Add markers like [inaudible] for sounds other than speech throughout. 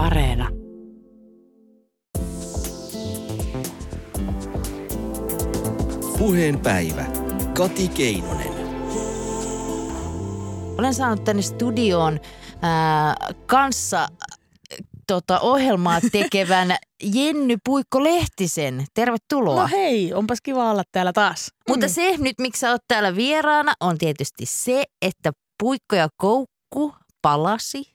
Areena. Puheen päivä. Kati Keinonen. Olen saanut tänne studioon ää, kanssa tota, ohjelmaa tekevän [laughs] Jenny Puikko Lehtisen. Tervetuloa. No hei, onpas kiva olla täällä taas. Mutta Mm. se nyt, miksi sä oot täällä vieraana, on tietysti se, että Puikko ja Koukku palasi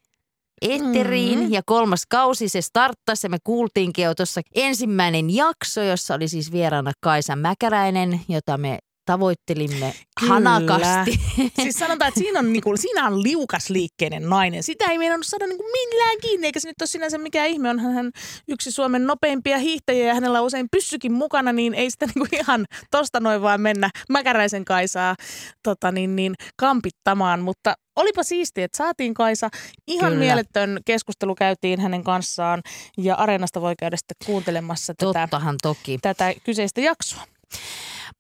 eetteriin Mhm. ja kolmas kausi se starttasi ja me kuultiinkin jo tuossa ensimmäinen jakso, jossa oli siis vieraana Kaisa Mäkäräinen, jota me tavoittelimme Kyllä. hanakasti. [laughs] Siis sanotaan, että siinä on, niinku, siinä on liukasliikkeinen nainen. Sitä ei meinannut saada niinku millään kiinni, eikä se nyt ole sinänsä mikään ihme. Onhan hän yksi Suomen nopeimpia hiihtäjiä ja hänellä on usein pyssykin mukana, niin ei sitä [laughs] niinku ihan tosta noin vaan mennä Mäkäräisen Kaisaa tota, niin, niin, kampittamaan. Mutta olipa siistiä, että saatiin Kaisa. Ihan Kyllä. mieletön keskustelu käytiin hänen kanssaan ja Areenasta voi käydä sitten kuuntelemassa tätä, toki. tätä kyseistä jaksoa.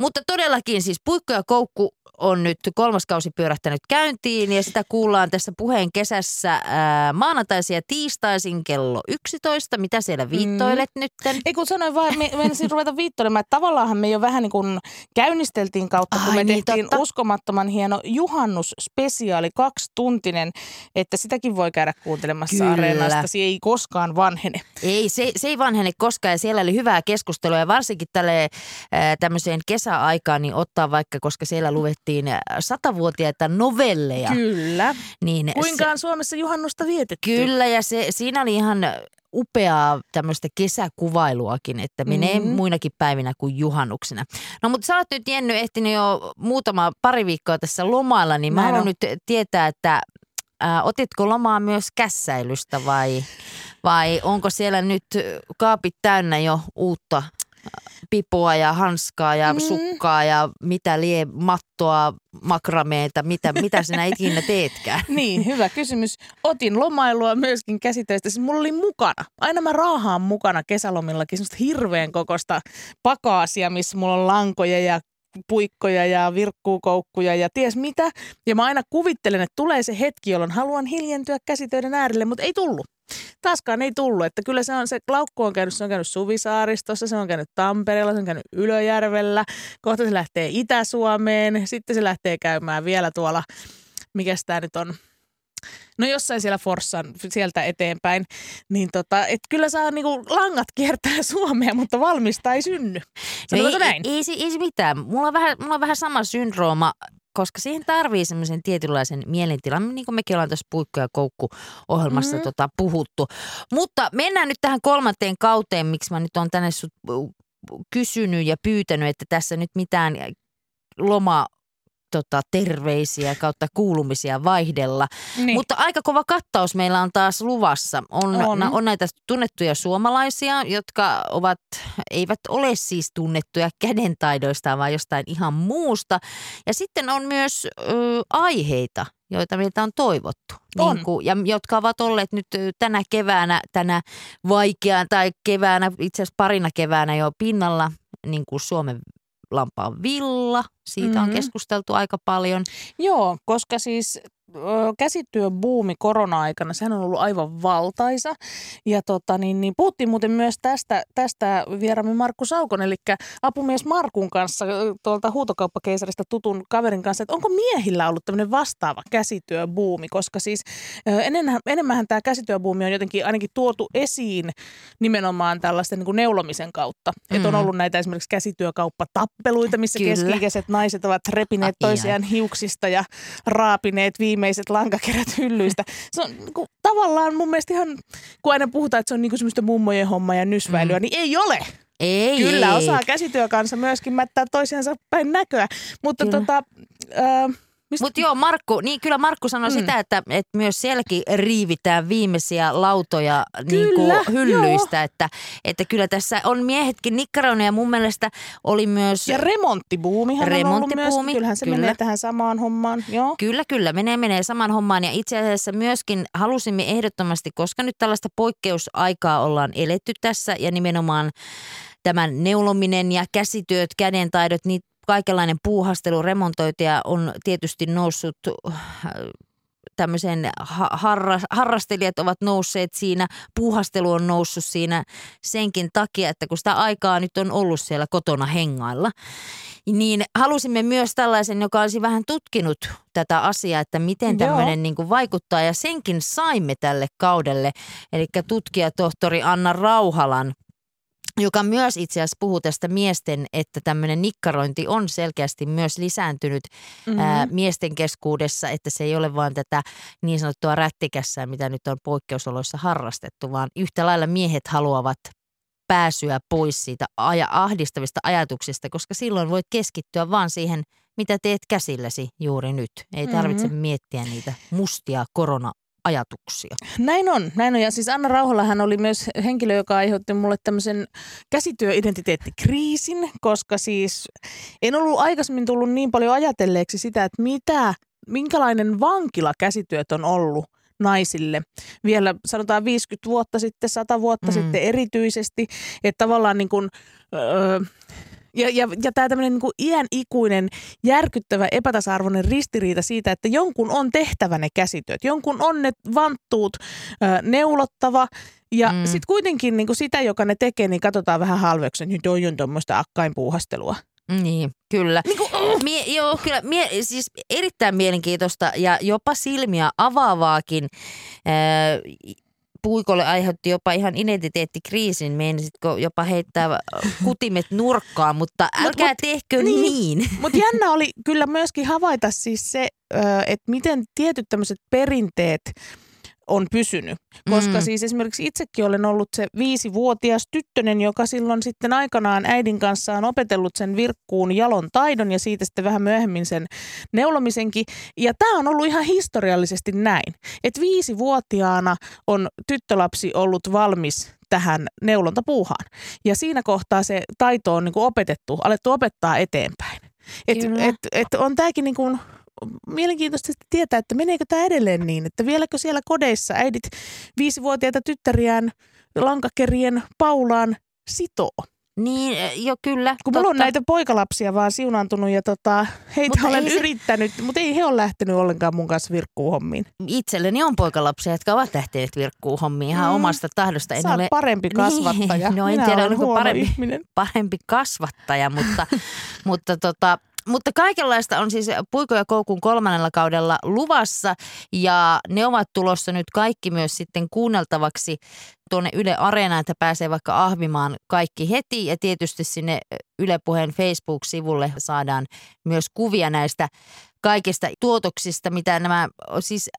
Mutta todellakin siis Puikko ja Koukku on nyt kolmas kausi pyörähtänyt käyntiin ja sitä kuullaan tässä puheen kesässä ää, maanantaisin ja tiistaisin kello 11. Mitä siellä viittoilet mm. nytten? Ei kun sanoin vaan, me menisin ruveta viittelemaan, että tavallaanhan me jo vähän niin kuin käynnisteltiin kautta, kun Ai me niin, tehtiin totta. uskomattoman hieno juhannusspesiaali, kaksituntinen, että sitäkin voi käydä kuuntelemassa Kyllä. Areenasta. Se ei koskaan vanhene. Ei, se, se ei vanhene koskaan ja siellä oli hyvää keskustelua ja varsinkin tälle ää, tämmöiseen kesäaikaan niin ottaa vaikka, koska siellä luettiin ää, satavuotiaita novelleja. Kyllä. Niin Kuinka on Suomessa juhannusta vietetty? Kyllä ja se, siinä oli ihan upeaa tämmöistä kesäkuvailuakin, että menee Mhm. muinakin päivinä kuin juhannuksena. No mutta sä oot nyt Jenny ehtinyt jo muutama pari viikkoa tässä lomailla, niin mä, haluan oo. nyt tietää, että ää, otitko lomaa myös kässäilystä vai, vai onko siellä nyt kaapit täynnä jo uutta pipoa ja hanskaa ja Mm. sukkaa ja mitä lie, mattoa, makrameita, mitä, mitä sinä [laughs] ikinä teetkään? Niin, hyvä kysymys. Otin lomailua myöskin käsitöistä. Siis mulla oli mukana. Aina mä raahaan mukana kesälomillakin semmoista hirveän kokosta pakaasia, missä mulla on lankoja ja puikkoja ja virkkuukoukkuja ja ties mitä. Ja mä aina kuvittelen, että tulee se hetki, jolloin haluan hiljentyä käsitöiden äärelle, mutta ei tullut. Taaskaan ei tullut, että kyllä se on se laukku on käynyt, se on käynyt Suvisaaristossa, se on käynyt Tampereella, se on käynyt Ylöjärvellä, kohta se lähtee Itä-Suomeen, sitten se lähtee käymään vielä tuolla, mikä tämä nyt on, no jossain siellä Forssan sieltä eteenpäin, niin tota, et kyllä saa niinku langat kiertää Suomea, mutta valmista ei synny. Sanotaanko No ei, näin? Ei, ei, ei se mitään. Mulla on, vähän, mulla on vähän sama syndrooma, koska siihen tarvii semmoisen tietynlaisen mielentilan, niin kuin mekin ollaan tässä Puikko ja Koukku-ohjelmassa Mhm. mm-hmm. tota, puhuttu. Mutta mennään nyt tähän kolmanteen kauteen, miksi mä nyt on tänne sut kysynyt ja pyytänyt, että tässä nyt mitään loma tota, terveisiä kautta kuulumisia vaihdella. Niin. Mutta aika kova kattaus meillä on taas luvassa. On, On. on. on näitä tunnettuja suomalaisia, jotka ovat, eivät ole siis tunnettuja kädentaidoistaan, vaan jostain ihan muusta. Ja sitten on myös ö, aiheita, joita meiltä on toivottu. On. Niin kuin, ja jotka ovat olleet nyt tänä keväänä, tänä vaikeana tai keväänä, itse asiassa parina keväänä jo pinnalla, niin kuin Suomen lampaan villa. Siitä mm-hmm. on keskusteltu aika paljon. Joo, koska siis ö, käsityöbuumi korona-aikana, sehän on ollut aivan valtaisa. Ja tota, niin, niin puhuttiin muuten myös tästä, tästä vieraamme Markku Saukon, eli apumies Markun kanssa, tuolta huutokauppakeisarista tutun kaverin kanssa, että onko miehillä ollut tämmöinen vastaava käsityöbuumi, koska siis enemmän, enemmän tämä käsityöbuumi on jotenkin ainakin tuotu esiin nimenomaan tällaisten niin kuin neulomisen kautta. Mm. Että on Mm. ollut näitä esimerkiksi käsityökauppatappeluita, missä Kyllä. Naiset ovat repineet ai. toisiaan hiuksista ja raapineet viimeiset lankakerät hyllyistä. Se on niin kuin, tavallaan mun mielestä ihan, kun aina puhutaan, että se on niin kuin semmoista mummojen hommaa ja nysväilyä, mm. niin ei ole. Ei, Kyllä, ei. osaa käsityökansa myöskin mättää toisiansa päin näköä. Mutta Kyllä. tota, äh, Mutta joo, Markku, niin kyllä Markku sanoi Mm. sitä, että, että myös sielläkin riivitään viimeisiä lautoja niin Kyllä, kuin hyllyistä. Että, että kyllä tässä on miehetkin nikkaroina ja mun mielestä oli myös... ja remonttibuumihan on ollut Remonttibuumi, myös. Kyllähän se kyllä. menee tähän samaan hommaan. Joo. Kyllä, kyllä. Menee, menee saman hommaan. Ja itse asiassa myöskin halusimme ehdottomasti, koska nyt tällaista poikkeusaikaa ollaan eletty tässä ja nimenomaan tämän neulominen ja käsityöt, kädentaidot, niin kaikenlainen puuhastelu, remontointi ja on tietysti noussut äh, tämmöisen ha- harra, harrastelijat ovat nousseet siinä, puuhastelu on noussut siinä senkin takia, että kun sitä aikaa nyt on ollut siellä kotona hengailla, niin halusimme myös tällaisen, joka olisi vähän tutkinut tätä asiaa, että miten tämmöinen niin kuin vaikuttaa ja senkin saimme tälle kaudelle. Eli tutkija tohtori Anna Rauhalan joka myös itse asiassa puhuu tästä miesten, että tämmöinen nikkarointi on selkeästi myös lisääntynyt mm-hmm. ää, miesten keskuudessa, että se ei ole vain tätä niin sanottua rättikässä, mitä nyt on poikkeusoloissa harrastettu, vaan yhtä lailla miehet haluavat pääsyä pois siitä aja, ahdistavista ajatuksista, koska silloin voit keskittyä vaan siihen, mitä teet käsilläsi juuri nyt. Ei tarvitse mm-hmm. miettiä niitä mustia korona ajatuksia. Näin on, näin on. Ja siis Anna Rauhalahan oli myös henkilö, joka aiheutti mulle tämmöisen käsityöidentiteettikriisin, koska siis en ollut aikaisemmin tullut niin paljon ajatelleeksi sitä, että mitä, minkälainen vankila käsityöt on ollut naisille. Vielä sanotaan 50 vuotta sitten, 100 vuotta mm. sitten erityisesti, että tavallaan niin kuin, öö, ja, ja, ja tämä tämmöinen niin iän ikuinen, järkyttävä, epätasa-arvoinen ristiriita siitä, että jonkun on tehtävä ne käsityöt, jonkun on ne vanttuut ö, neulottava, ja mm. sitten kuitenkin niin kuin sitä, joka ne tekee, niin katsotaan vähän halveksi, että nyt on tuommoista akkain puuhastelua. Niin, kyllä. Niin kuin, oh. mie, joo, kyllä. Mie, siis erittäin mielenkiintoista ja jopa silmiä avaavaakin. Äh, puikolle aiheutti jopa ihan identiteettikriisin, meinasitko jopa heittää kutimet nurkkaan, mutta älkää mut, tehkö niin. niin. Mutta jännä oli kyllä myöskin havaita siis se, että miten tietyt tämmöiset perinteet – on pysynyt. Koska mm. siis esimerkiksi itsekin olen ollut se viisivuotias tyttönen, joka silloin sitten aikanaan äidin kanssa on opetellut sen virkkuun jalon taidon ja siitä sitten vähän myöhemmin sen neulomisenkin. Ja tämä on ollut ihan historiallisesti näin, että viisivuotiaana on tyttölapsi ollut valmis tähän neulontapuuhaan. Ja siinä kohtaa se taito on niin kuin opetettu, alettu opettaa eteenpäin. Et, et, et on tämäkin niin kuin mielenkiintoista tietää, että meneekö tämä edelleen niin, että vieläkö siellä kodeissa äidit viisivuotiaita tyttäriään lankakerien paulaan sitoo. Niin, e, jo kyllä. Kun mulla on näitä poikalapsia vaan siunaantunut ja tota, heitä mutta olen yrittänyt, se... mutta ei he ole lähtenyt ollenkaan mun kanssa virkkuuhommiin. Itselleni on poikalapsia, jotka ovat lähteneet virkkuuhommiin ihan mm. omasta tahdosta. En Sä ole... parempi niin, kasvattaja. Niin, [laughs] no en Minä tiedä, oliko parempi, parempi kasvattaja, mutta, [laughs] mutta tota, mutta kaikenlaista on siis Puiko ja Koukun kolmannella kaudella luvassa ja ne ovat tulossa nyt kaikki myös sitten kuunneltavaksi tuonne Yle Areenaan, että pääsee vaikka ahvimaan kaikki heti ja tietysti sinne Yle Puheen Facebook-sivulle saadaan myös kuvia näistä kaikista tuotoksista, mitä nämä siis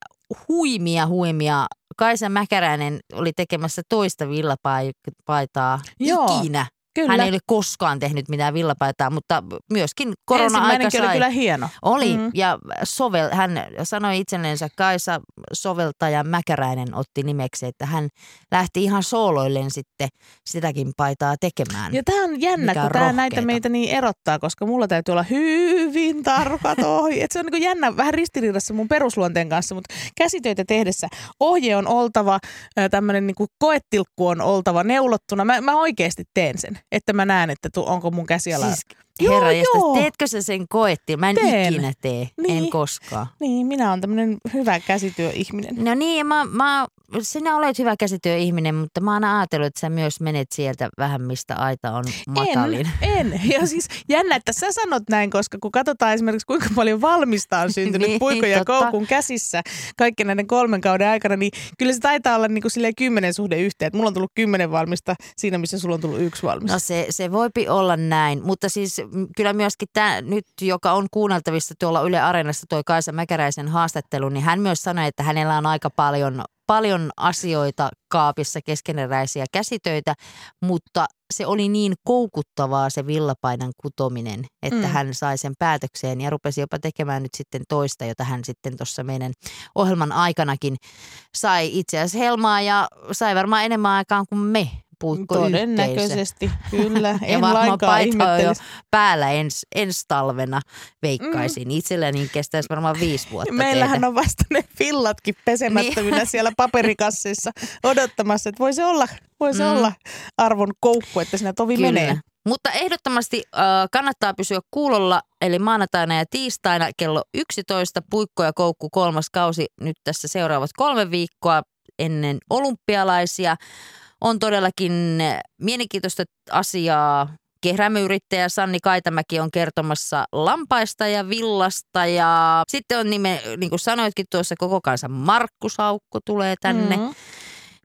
huimia huimia. Kaisa Mäkäräinen oli tekemässä toista villapaitaa Joo. ikinä Kyllä. Hän ei ole koskaan tehnyt mitään villapaitaa, mutta myöskin korona-aika sai. oli kyllä hieno. Oli, mm. ja sovel, hän sanoi itsellensä, Kaisa soveltaja Mäkäräinen otti nimeksi, että hän lähti ihan sooloilleen sitten sitäkin paitaa tekemään. Ja tämä on jännä, kun tämä näitä meitä niin erottaa, koska mulla täytyy olla hyvin tarkat [laughs] ohjeet. Se on niin jännä, vähän ristiriidassa mun perusluonteen kanssa, mutta käsitöitä tehdessä ohje on oltava, tämmöinen niin koetilkku on oltava neulottuna. Mä, mä oikeasti teen sen että mä näen, että tu, onko mun käsiala siis Herra, joo, joo. teetkö sä sen koetti? Mä en Teen. ikinä tee, niin. en koskaan. Niin, minä olen tämmöinen hyvä käsityöihminen. No niin, mä, mä, sinä olet hyvä käsityöihminen, mutta mä oon ajatellut, että sä myös menet sieltä vähän, mistä aita on matalin. En, [laughs] en. Ja siis jännä, että sä sanot näin, koska kun katsotaan esimerkiksi kuinka paljon valmista on syntynyt [laughs] niin, puikon ja totta. koukun käsissä kaikkien näiden kolmen kauden aikana, niin kyllä se taitaa olla niin kuin silleen kymmenen suhde yhteen. Mulla on tullut kymmenen valmista siinä, missä sulla on tullut yksi valmista. No se, se voipi olla näin, mutta siis kyllä myöskin tämä nyt, joka on kuunneltavissa tuolla Yle Areenassa toi Kaisa Mäkäräisen haastattelu, niin hän myös sanoi, että hänellä on aika paljon, paljon asioita kaapissa, keskeneräisiä käsitöitä, mutta se oli niin koukuttavaa se villapainan kutominen, että mm. hän sai sen päätökseen ja rupesi jopa tekemään nyt sitten toista, jota hän sitten tuossa meidän ohjelman aikanakin sai itse asiassa helmaa ja sai varmaan enemmän aikaan kuin me puikkoyhteisö. Todennäköisesti, kyllä. [laughs] Ja En varmaan lainkaan paita on jo päällä ens, ensi talvena veikkaisin. Mm. Itselläni kestäisi varmaan viisi vuotta [laughs] Meillähän tehdä. on vasta ne fillatkin pesemättöminä Niin. siellä paperikassissa odottamassa, että voi se olla, voi se Mm. olla arvon koukku, että siinä tovi Kyllä. menee. Mutta ehdottomasti äh, kannattaa pysyä kuulolla, eli maanantaina ja tiistaina kello 11 puikko ja koukku kolmas kausi nyt tässä seuraavat kolme viikkoa ennen olympialaisia. On todellakin mielenkiintoista asiaa. Kehrämyyrittäjä Sanni Kaitamäki on kertomassa lampaista ja villasta ja sitten on nime, niin kuin sanoitkin tuossa koko kansan Markku Saukko tulee tänne Mm.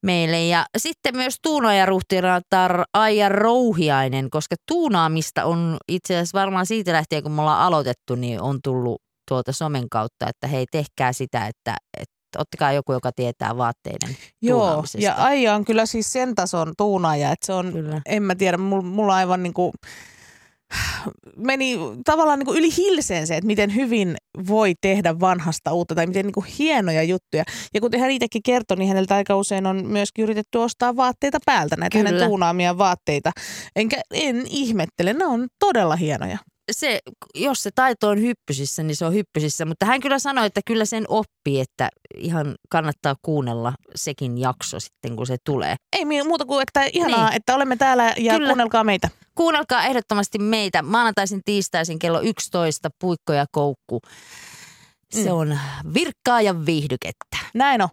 meille. Ja sitten myös tuunaaja ruhtinatar Aija Rouhiainen, koska tuunaamista on itse asiassa varmaan siitä lähtien, kun me ollaan aloitettu, niin on tullut tuolta somen kautta, että hei tehkää sitä, että, että ottakaa joku, joka tietää vaatteiden Joo, ja Aija on kyllä siis sen tason tuunaaja, että se on, Kyllä. en mä tiedä, mulla, aivan niinku, meni tavallaan niinku yli hilseen se, että miten hyvin voi tehdä vanhasta uutta tai miten niinku hienoja juttuja. Ja kuten hän itsekin kertoi, niin häneltä aika usein on myöskin yritetty ostaa vaatteita päältä, näitä Kyllä. hänen tuunaamia vaatteita. Enkä en ihmettele, ne on todella hienoja. Se, jos se taito on hyppysissä, niin se on hyppysissä. Mutta hän kyllä sanoi, että kyllä sen oppii, että ihan kannattaa kuunnella sekin jakso sitten, kun se tulee. Ei muuta kuin, että ihanaa, Niin. että olemme täällä ja Kyllä. kuunnelkaa meitä. Kuunnelkaa ehdottomasti meitä maanantaisin tiistaisin kello 11 Puikko ja Koukku. Se Mm. on virkkaa ja viihdykettä. Näin on.